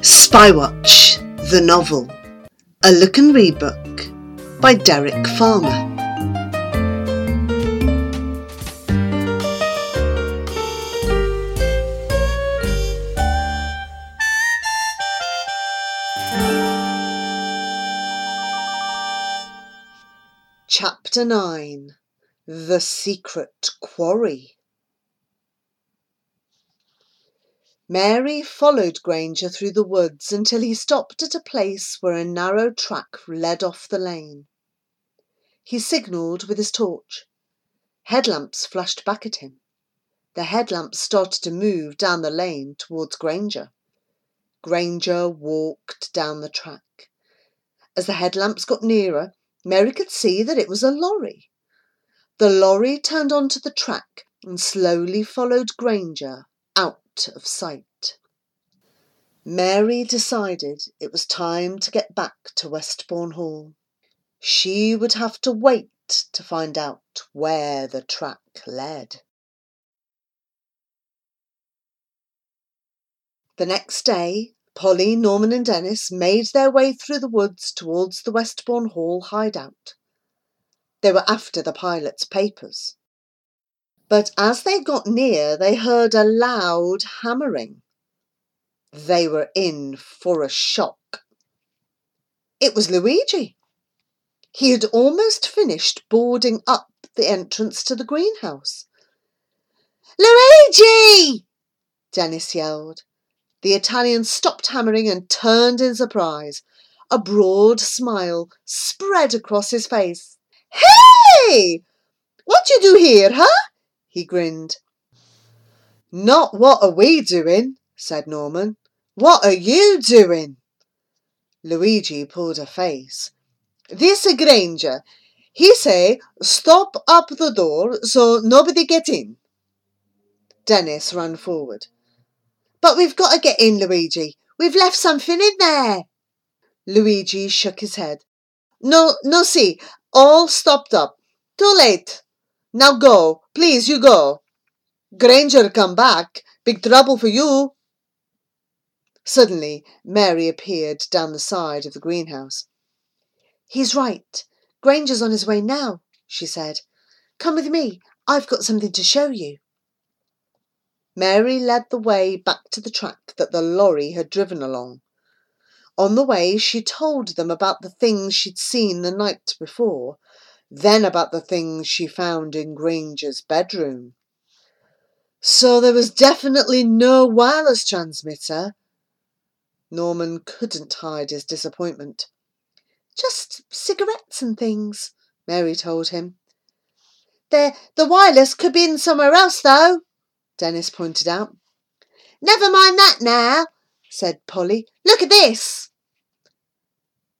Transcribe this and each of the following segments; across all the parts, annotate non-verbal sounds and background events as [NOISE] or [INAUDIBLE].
Spywatch, the novel, a look and read book by Derek Farmer. Chapter 9 The Secret Quarry Mary followed Granger through the woods until he stopped at a place where a narrow track led off the lane. He signalled with his torch. Headlamps flashed back at him. The headlamps started to move down the lane towards Granger. Granger walked down the track. As the headlamps got nearer, Mary could see that it was a lorry. The lorry turned onto the track and slowly followed Granger out of sight. Mary decided it was time to get back to Westbourne Hall. She would have to wait to find out where the track led. The next day, Polly, Norman, and Dennis made their way through the woods towards the Westbourne Hall hideout. They were after the pilot's papers. But as they got near, they heard a loud hammering. They were in for a shock. It was Luigi. He had almost finished boarding up the entrance to the greenhouse. Luigi! Dennis yelled. The Italian stopped hammering and turned in surprise. A broad smile spread across his face. Hey! What you do here, huh? He grinned. Not what are we doing, said Norman. What are you doing? Luigi pulled a face. This Granger. He say stop up the door so nobody get in. Dennis ran forward. But we've got to get in, Luigi. We've left something in there. Luigi shook his head. No, no, see, all stopped up. Too late. Now go, please, you go. Granger come back. Big trouble for you. Suddenly, Mary appeared down the side of the greenhouse. He's right. Granger's on his way now, she said. Come with me. I've got something to show you. Mary led the way back to the track that the lorry had driven along. On the way, she told them about the things she'd seen the night before then about the things she found in Granger's bedroom. So there was definitely no wireless transmitter. Norman couldn't hide his disappointment. Just cigarettes and things, Mary told him. The, the wireless could be in somewhere else, though, Dennis pointed out. Never mind that now, said Polly. Look at this.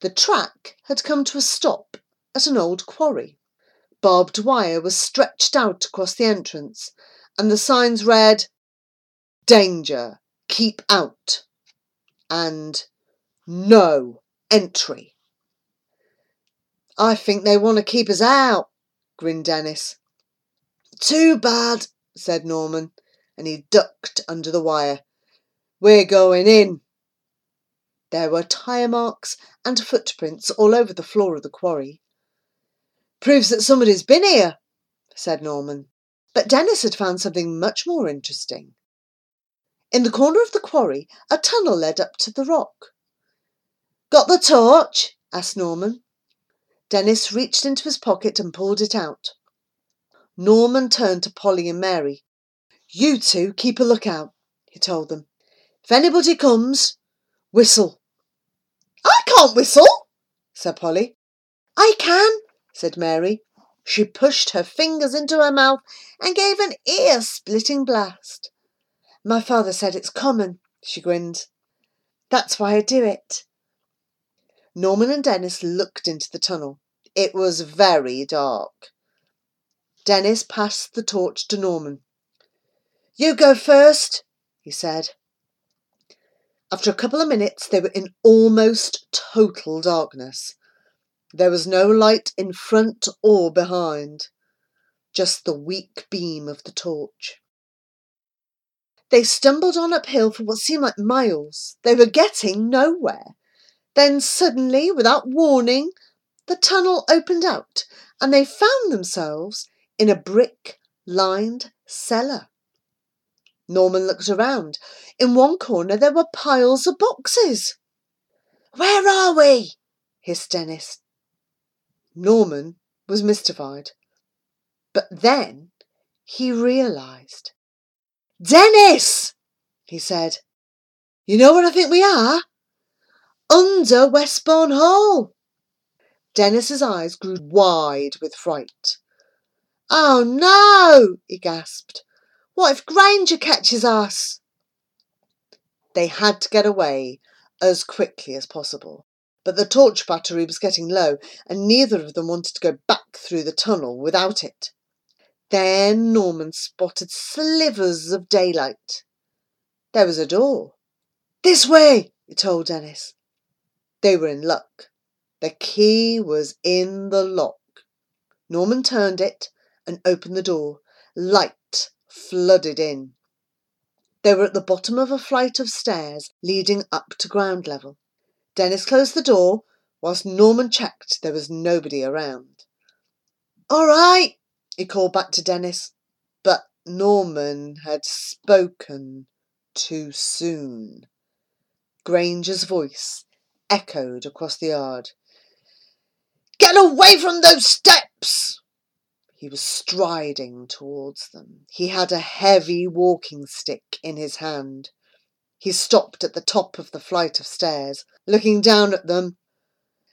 The track had come to a stop at an old quarry. Barbed wire was stretched out across the entrance, and the signs read, Danger, keep out, and No entry. I think they want to keep us out, grinned Dennis. Too bad, said Norman, and he ducked under the wire. We're going in. There were tyre marks and footprints all over the floor of the quarry. Proves that somebody's been here, said Norman. But Dennis had found something much more interesting. In the corner of the quarry, a tunnel led up to the rock. Got the torch? asked Norman. Dennis reached into his pocket and pulled it out. Norman turned to Polly and Mary. You two keep a lookout, he told them. If anybody comes, whistle. I can't whistle, said Polly. I can, said Mary. She pushed her fingers into her mouth and gave an ear splitting blast. My father said it's common, she grinned. That's why I do it. Norman and Dennis looked into the tunnel. It was very dark. Dennis passed the torch to Norman. You go first, he said. After a couple of minutes, they were in almost total darkness. There was no light in front or behind, just the weak beam of the torch. They stumbled on uphill for what seemed like miles. They were getting nowhere. Then suddenly, without warning, the tunnel opened out and they found themselves in a brick lined cellar. Norman looked around. In one corner there were piles of boxes. Where are we? hissed Dennis. Norman was mystified. But then he realised. Dennis! he said. You know what I think we are? Under Westbourne Hall. Dennis's eyes grew wide with fright. Oh no! he gasped. What if Granger catches us? They had to get away as quickly as possible, but the torch battery was getting low, and neither of them wanted to go back through the tunnel without it. Then Norman spotted slivers of daylight. There was a door. This way, he told Dennis. They were in luck. The key was in the lock. Norman turned it and opened the door. Light flooded in. They were at the bottom of a flight of stairs leading up to ground level. Dennis closed the door whilst Norman checked there was nobody around. All right, he called back to Dennis, but Norman had spoken too soon. Granger's voice echoed across the yard. Get away from those steps! He was striding towards them. He had a heavy walking stick in his hand. He stopped at the top of the flight of stairs, looking down at them.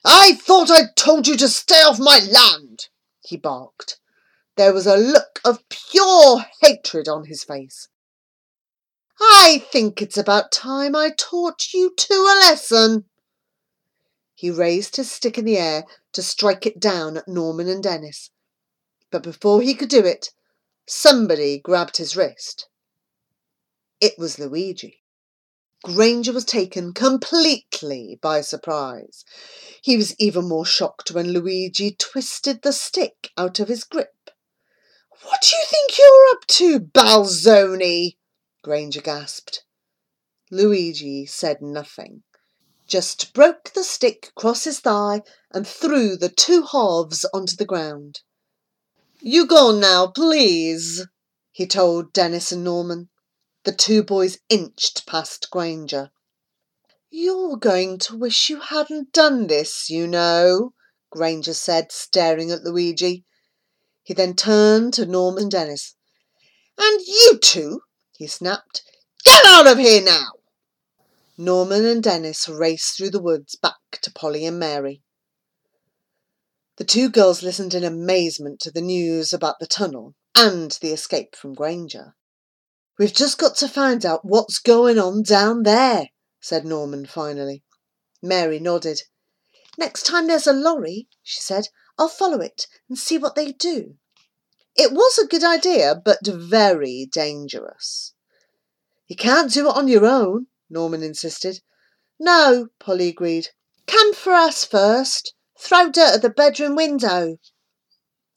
I thought I told you to stay off my land, he barked. There was a look of pure hatred on his face. I think it's about time I taught you two a lesson. He raised his stick in the air to strike it down at Norman and Dennis but before he could do it, somebody grabbed his wrist. It was Luigi. Granger was taken completely by surprise. He was even more shocked when Luigi twisted the stick out of his grip. What do you think you're up to, Balzoni? Granger gasped. Luigi said nothing, just broke the stick across his thigh and threw the two halves onto the ground. You go now, please, he told Dennis and Norman. The two boys inched past Granger. You're going to wish you hadn't done this, you know, Granger said, staring at Luigi. He then turned to Norman and Dennis. And you two, he snapped, get out of here now! Norman and Dennis raced through the woods back to Polly and Mary. The two girls listened in amazement to the news about the tunnel and the escape from Granger. We've just got to find out what's going on down there, said Norman finally. Mary nodded. Next time there's a lorry, she said, I'll follow it and see what they do. It was a good idea, but very dangerous. You can't do it on your own, Norman insisted. No, Polly agreed. Come for us first. Throw dirt at the bedroom window.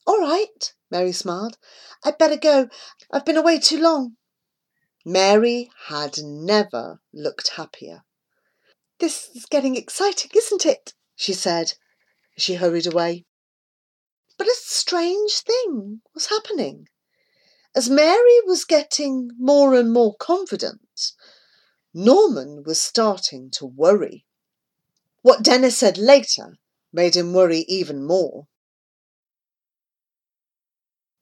All right, Mary smiled. I'd better go. I've been away too long. Mary had never looked happier. This is getting exciting, isn't it? she said as she hurried away. But a strange thing was happening. As Mary was getting more and more confident, Norman was starting to worry. What Dennis said later made him worry even more.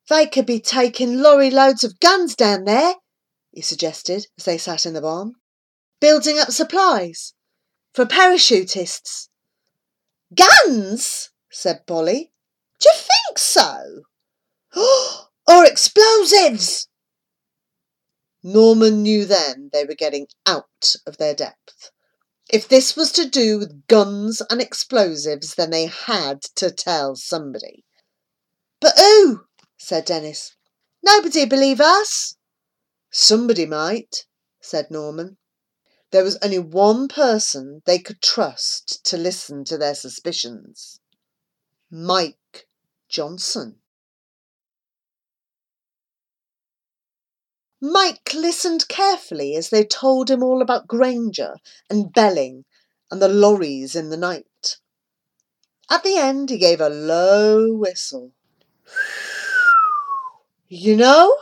They could be taking lorry loads of guns down there, he suggested as they sat in the barn, building up supplies for parachutists. Guns? said Polly. Do you think so? [GASPS] or explosives? Norman knew then they were getting out of their depth. If this was to do with guns and explosives, then they had to tell somebody. But who? said Dennis. Nobody believe us. Somebody might, said Norman. There was only one person they could trust to listen to their suspicions Mike Johnson. Mike listened carefully as they told him all about Granger and Belling and the lorries in the night. At the end, he gave a low whistle. [SIGHS] You know,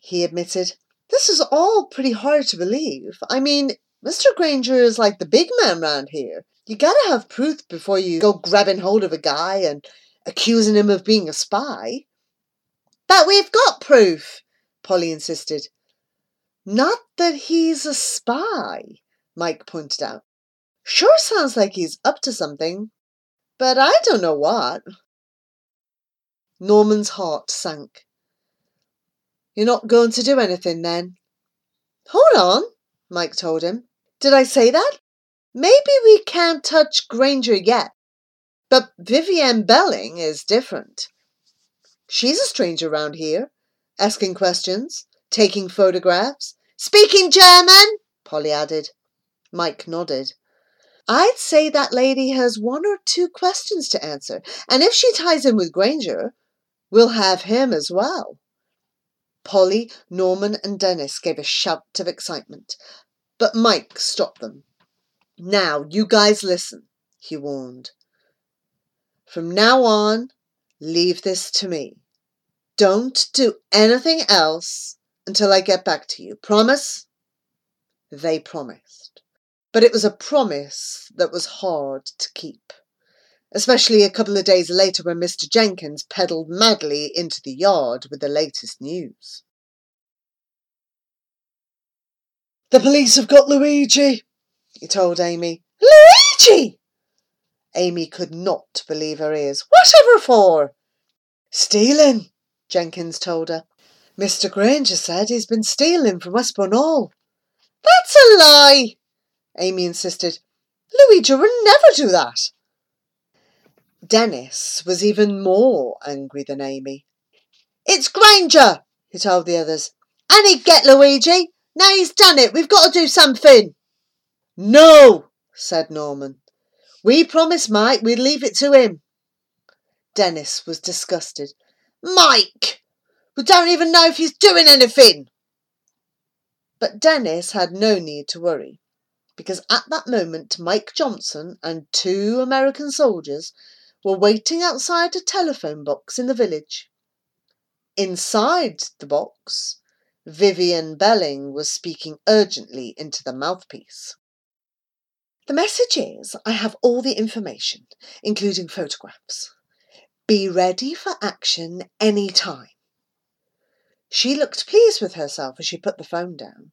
he admitted, this is all pretty hard to believe. I mean, Mr. Granger is like the big man round here. You gotta have proof before you go grabbing hold of a guy and accusing him of being a spy. But we've got proof, Polly insisted. Not that he's a spy, Mike pointed out. Sure sounds like he's up to something, but I don't know what. Norman's heart sank. You're not going to do anything then? Hold on, Mike told him. Did I say that? Maybe we can't touch Granger yet, but Vivienne Belling is different. She's a stranger round here, asking questions, taking photographs, speaking German, Polly added. Mike nodded. I'd say that lady has one or two questions to answer, and if she ties in with Granger, we'll have him as well. Polly, Norman, and Dennis gave a shout of excitement, but Mike stopped them. Now, you guys listen, he warned. From now on, leave this to me. Don't do anything else until I get back to you. Promise? They promised. But it was a promise that was hard to keep, especially a couple of days later when Mr. Jenkins pedalled madly into the yard with the latest news. The police have got Luigi, he told Amy. Luigi! Amy could not believe her ears. Whatever for? Stealing, Jenkins told her. Mr. Granger said he's been stealing from Westbourne Hall. That's a lie, Amy insisted. Luigi would never do that. Dennis was even more angry than Amy. It's Granger, he told the others. And he'd get Luigi. Now he's done it. We've got to do something. No, said Norman. We promised Mike we'd leave it to him. Dennis was disgusted. Mike! We don't even know if he's doing anything. But Dennis had no need to worry because at that moment Mike Johnson and two American soldiers were waiting outside a telephone box in the village. Inside the box, Vivian Belling was speaking urgently into the mouthpiece. The message is I have all the information, including photographs. Be ready for action any time. She looked pleased with herself as she put the phone down.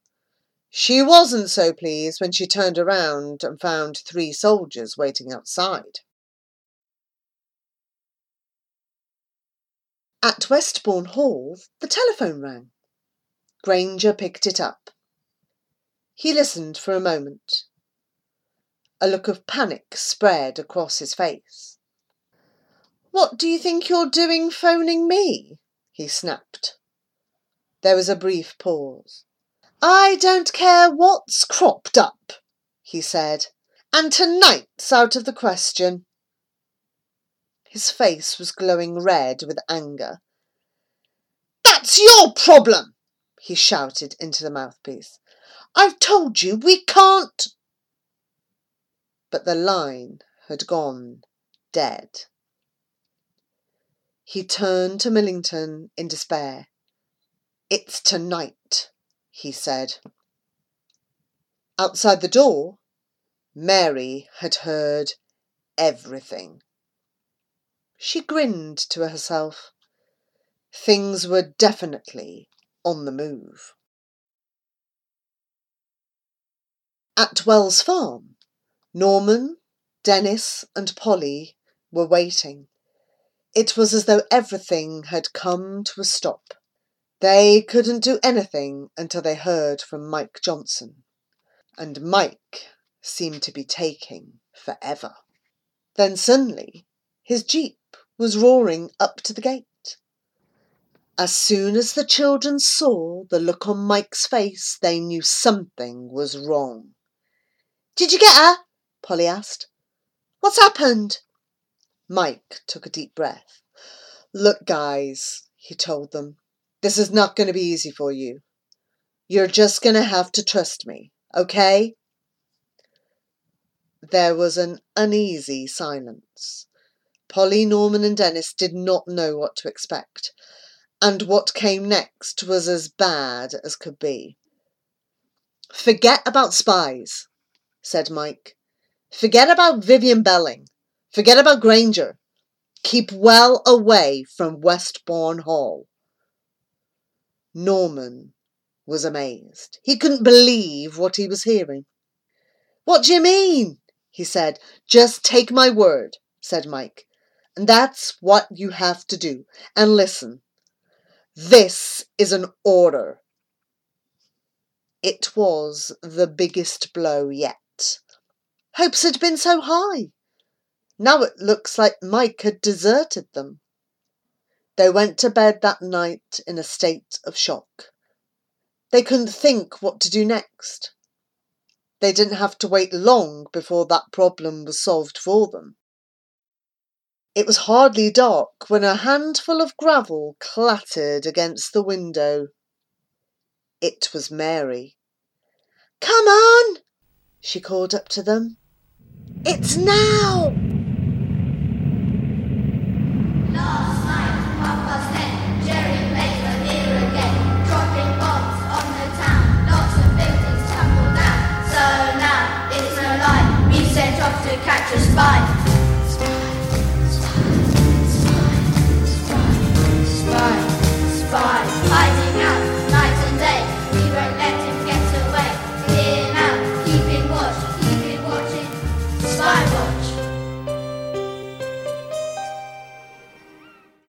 She wasn't so pleased when she turned around and found three soldiers waiting outside. At Westbourne Hall, the telephone rang. Granger picked it up. He listened for a moment. A look of panic spread across his face. What do you think you're doing phoning me? he snapped. There was a brief pause. I don't care what's cropped up, he said, and tonight's out of the question. His face was glowing red with anger. That's your problem, he shouted into the mouthpiece. I've told you we can't. But the line had gone dead. He turned to Millington in despair. It's tonight, he said. Outside the door, Mary had heard everything. She grinned to herself. Things were definitely on the move. At Wells Farm, Norman, Dennis, and Polly were waiting. It was as though everything had come to a stop. They couldn't do anything until they heard from Mike Johnson, and Mike seemed to be taking forever. Then suddenly his jeep was roaring up to the gate. As soon as the children saw the look on Mike's face, they knew something was wrong. Did you get her? Polly asked. What's happened? Mike took a deep breath. Look, guys, he told them, this is not going to be easy for you. You're just going to have to trust me, okay? There was an uneasy silence. Polly, Norman, and Dennis did not know what to expect, and what came next was as bad as could be. Forget about spies, said Mike. Forget about Vivian Belling. Forget about Granger. Keep well away from Westbourne Hall. Norman was amazed. He couldn't believe what he was hearing. What do you mean? he said. Just take my word, said Mike. And that's what you have to do. And listen, this is an order. It was the biggest blow yet. Hopes had been so high. Now it looks like Mike had deserted them. They went to bed that night in a state of shock. They couldn't think what to do next. They didn't have to wait long before that problem was solved for them. It was hardly dark when a handful of gravel clattered against the window. It was Mary. Come on, she called up to them. It's now!